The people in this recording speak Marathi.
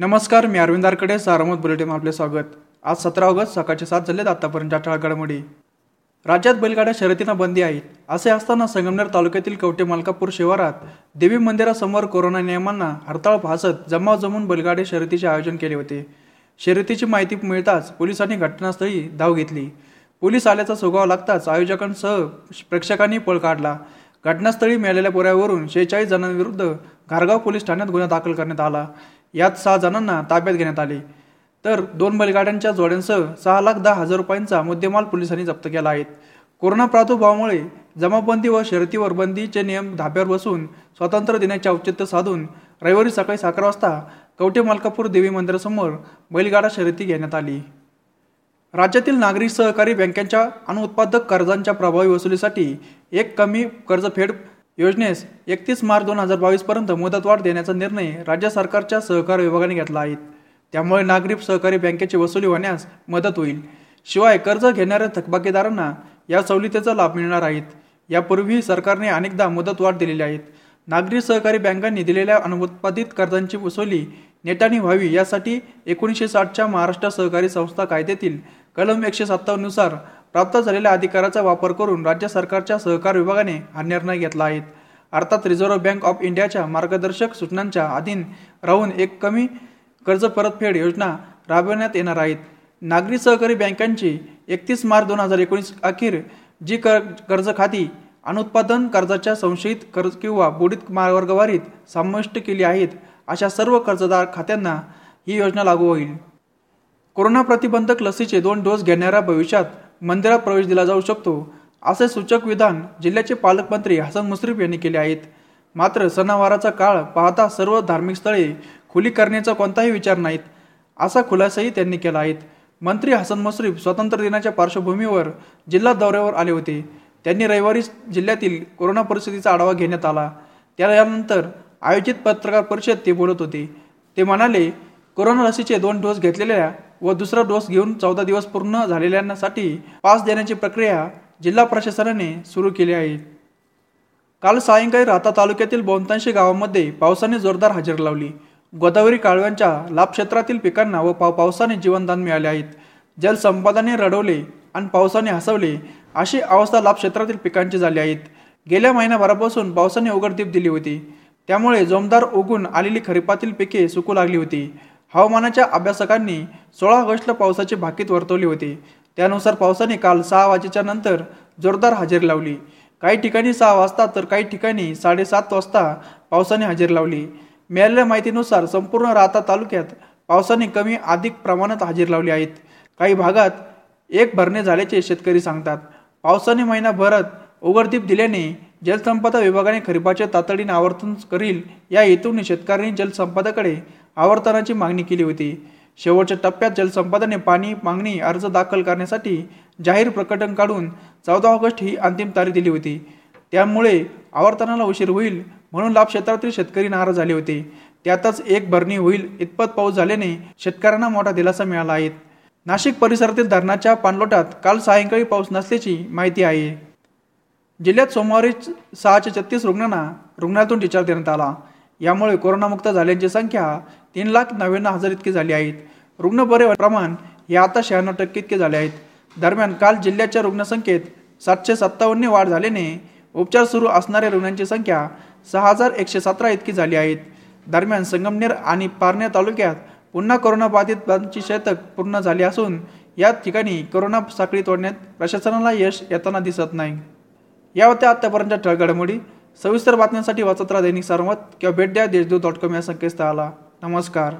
नमस्कार मी अरविंद आरकडे सारमत बुलेटिन आपले स्वागत. आज सतरा ऑगस्ट सकाळचे सात झालेत आतापर्यंतच्या ठळक घडामोडी. राज्यात बैलगाड्या शर्यतींना बंदी आहेत असे असताना संगमनेर तालुक्यातील कवटे मलकापूर शिवारात देवी मंदिरासमोर कोरोना नियमांना हरताळ भासत जमाव जमून बैलगाडे शर्यतीचे आयोजन केले होते. शर्यतीची माहिती मिळताच पोलिसांनी घटनास्थळी धाव घेतली. पोलीस आल्याचा सुगाव लागताच आयोजकांसह प्रेक्षकांनी पळ काढला. घटनास्थळी मिळालेल्या पुराव्यावरून शेहेचाळीस जणांविरुद्ध घारगाव पोलीस ठाण्यात गुन्हा दाखल करण्यात आला. यात सहा जणांना ताब्यात घेण्यात आले. तर दोन बैलगाड्यांच्या जोड्यांसह सहा लाख दहा हजार रुपयांचा मुद्देमाल पोलिसांनी जप्त केला आहे. कोरोना प्रादुर्भावामुळे जमाबंदी व शर्तीवर बंदीचे नियम धाब्यावर बसून स्वातंत्र्य दिनाचे औचित्य साधून रविवारी सकाळी अकरा वाजता कवठे मलकापूर देवी मंदिरासमोर बैलगाडा शर्यती घेण्यात आली. राज्यातील नागरी सहकारी बँकांच्या अनुत्पादक कर्जांच्या प्रभावी वसुलीसाठी एक कमी कर्जफेड योजनेस एकतीस मार्च दोन हजार बावीसपर्यंत मुदतवाढ देण्याचा निर्णय राज्य सरकारच्या सहकार विभागाने घेतला आहे. त्यामुळे नागरी सहकारी बँकेची वसुली होण्यास मदत होईल. शिवाय कर्ज घेणाऱ्या थकबाकीदारांना या सवलतीचा लाभ मिळणार आहेत. यापूर्वी सरकारने अनेकदा मुदतवाढ दिलेली आहेत नागरी सहकारी बँकांनी दिलेल्या अनुत्पादित कर्जांची वसुली नेटाने व्हावी यासाठी एकोणीसशे साठच्या महाराष्ट्र सहकारी संस्था कायद्यातील कलम एकशे सत्तावन्नुसार प्राप्त झालेल्या अधिकाराचा वापर करून राज्य सरकारच्या सहकार विभागाने हा निर्णय घेतला आहे. अर्थात रिझर्व्ह बँक ऑफ इंडियाच्या मार्गदर्शक सूचनांच्या अधीन राहून एक कमी कर्ज परतफेड योजना राबवण्यात येणार आहेत नागरी सहकारी बँकांची एकतीस मार्च दोन हजार एकोणीस अखेर जी कर कर्ज खाती अनुत्पादन कर्जाच्या संशयित कर्ज किंवा बुडीत मार्गवारीत समाविष्ट केली आहेत अशा सर्व कर्जदार खात्यांना ही योजना लागू होईल. कोरोना प्रतिबंधक लसीचे दोन डोस घेणाऱ्या भविष्यात मंदिरात प्रवेश दिला जाऊ शकतो असे सूचक विधान जिल्ह्याचे पालकमंत्री हसन मुश्रीफ यांनी केले आहेत. मात्र सणावाराचा काळ पाहता सर्व धार्मिक स्थळे खुली करण्याचा कोणताही विचार नाहीत असा खुलासाही त्यांनी केला आहे. मंत्री हसन मुश्रीफ स्वातंत्र्य दिनाच्या पार्श्वभूमीवर जिल्हा दौऱ्यावर आले होते. त्यांनी रविवारी जिल्ह्यातील कोरोना परिस्थितीचा आढावा घेण्यात आला. त्यानंतर आयोजित पत्रकार परिषद ते बोलत होते. ते म्हणाले कोरोना लसीचे दोन डोस घेतलेल्या व दुसरा डोस घेऊन चौदा दिवस पूर्ण झालेल्यांसाठी पास देण्याची प्रक्रिया जिल्हा प्रशासनाने सुरू केली आहे. काल सायंकाळी राहता तालुक्यातील बहुतांशी गावामध्ये पावसाने जोरदार हजेरी लावली. गोदावरी काळव्यांच्या लाभक्षेत्रातील पिकांना व पाव पावसाने जीवनदान मिळाले आहेत. जलसंपादने रडवले आणि पावसाने हसवले अशी अवस्था लाभक्षेत्रातील पिकांची झाली आहेत. गेल्या महिन्याभरापासून पावसाने उघडदीप दिली होती. त्यामुळे जोमदार उगून आलेली खरीपातील पिके सुकू लागली होती. हवामानाच्या अभ्यासकांनी सोळा ऑगस्टला पावसाची भाकीत वर्तवली होती. त्यानुसार पावसाने काल सहा वाजेच्या नंतर जोरदार हजेरी लावली. काही ठिकाणी सहा वाजता तर काही ठिकाणी साडेसात वाजता पावसाने हजेरी लावली. मिळालेल्या माहितीनुसार संपूर्ण राहता तालुक्यात पावसाने कमी अधिक प्रमाणात हजेरी लावली आहेत. काही भागात एक भरणे झाल्याचे शेतकरी सांगतात. पावसाने महिनाभरात उघडदीप दिल्याने जलसंपदा विभागाने खरीपाचे तातडीने आवर्तन करील या हेतूने शेतकऱ्यांनी जलसंपदाकडे आवर्तनाची मागणी केली होती. शेवटच्या टप्प्यात जलसंपादने पाणी मागणी अर्ज दाखल करण्यासाठी जाहीर प्रकटन काढून चौदा ऑगस्ट ही अंतिम तारीख दिली होती. त्यामुळे आवर्तनाला उशीर होईल म्हणून लाभ क्षेत्रातील शेतकरी नाराज झाले होते. त्यातच एक भरणी होईल इतपत पाऊस झाल्याने शेतकऱ्यांना मोठा दिलासा मिळाला आहे. नाशिक परिसरातील धरणाच्या पाणलोटात काल सायंकाळी पाऊस नसल्याची माहिती आहे. जिल्ह्यात सोमवारी सहाशे छत्तीस रुग्णांना रुग्णालयातून डिस्चार्ज देण्यात आला. यामुळे कोरोनामुक्त झाल्यांची संख्या तीन लाख नव्याण्णव हजार इतकी झाली आहेत. रुग्ण बरे प्रमाण हे आता शहाण्णव टक्के इतके झाले आहेत. दरम्यान काल जिल्ह्याच्या रुग्णसंख्येत सातशे सत्तावन्न वाढ झाल्याने उपचार सुरू असणाऱ्या रुग्णांची संख्या सहा हजार एकशे सतरा इतकी झाली आहेत. दरम्यान संगमनेर आणि पारनेर तालुक्यात पुन्हा कोरोनाबाधितांची शतक पूर्ण झाली असून या ठिकाणी कोरोना साखळी तोडण्यात प्रशासनाला यश येताना दिसत नाही. या होत्या आतापर्यंत ठळघडामोडी सविस्तर बातम्यांसाठी वाचत राहा दैनिक सरमत किंवा भेट द्या देशदूत डॉट कॉम या संकेतस्थळाला. नमस्कार.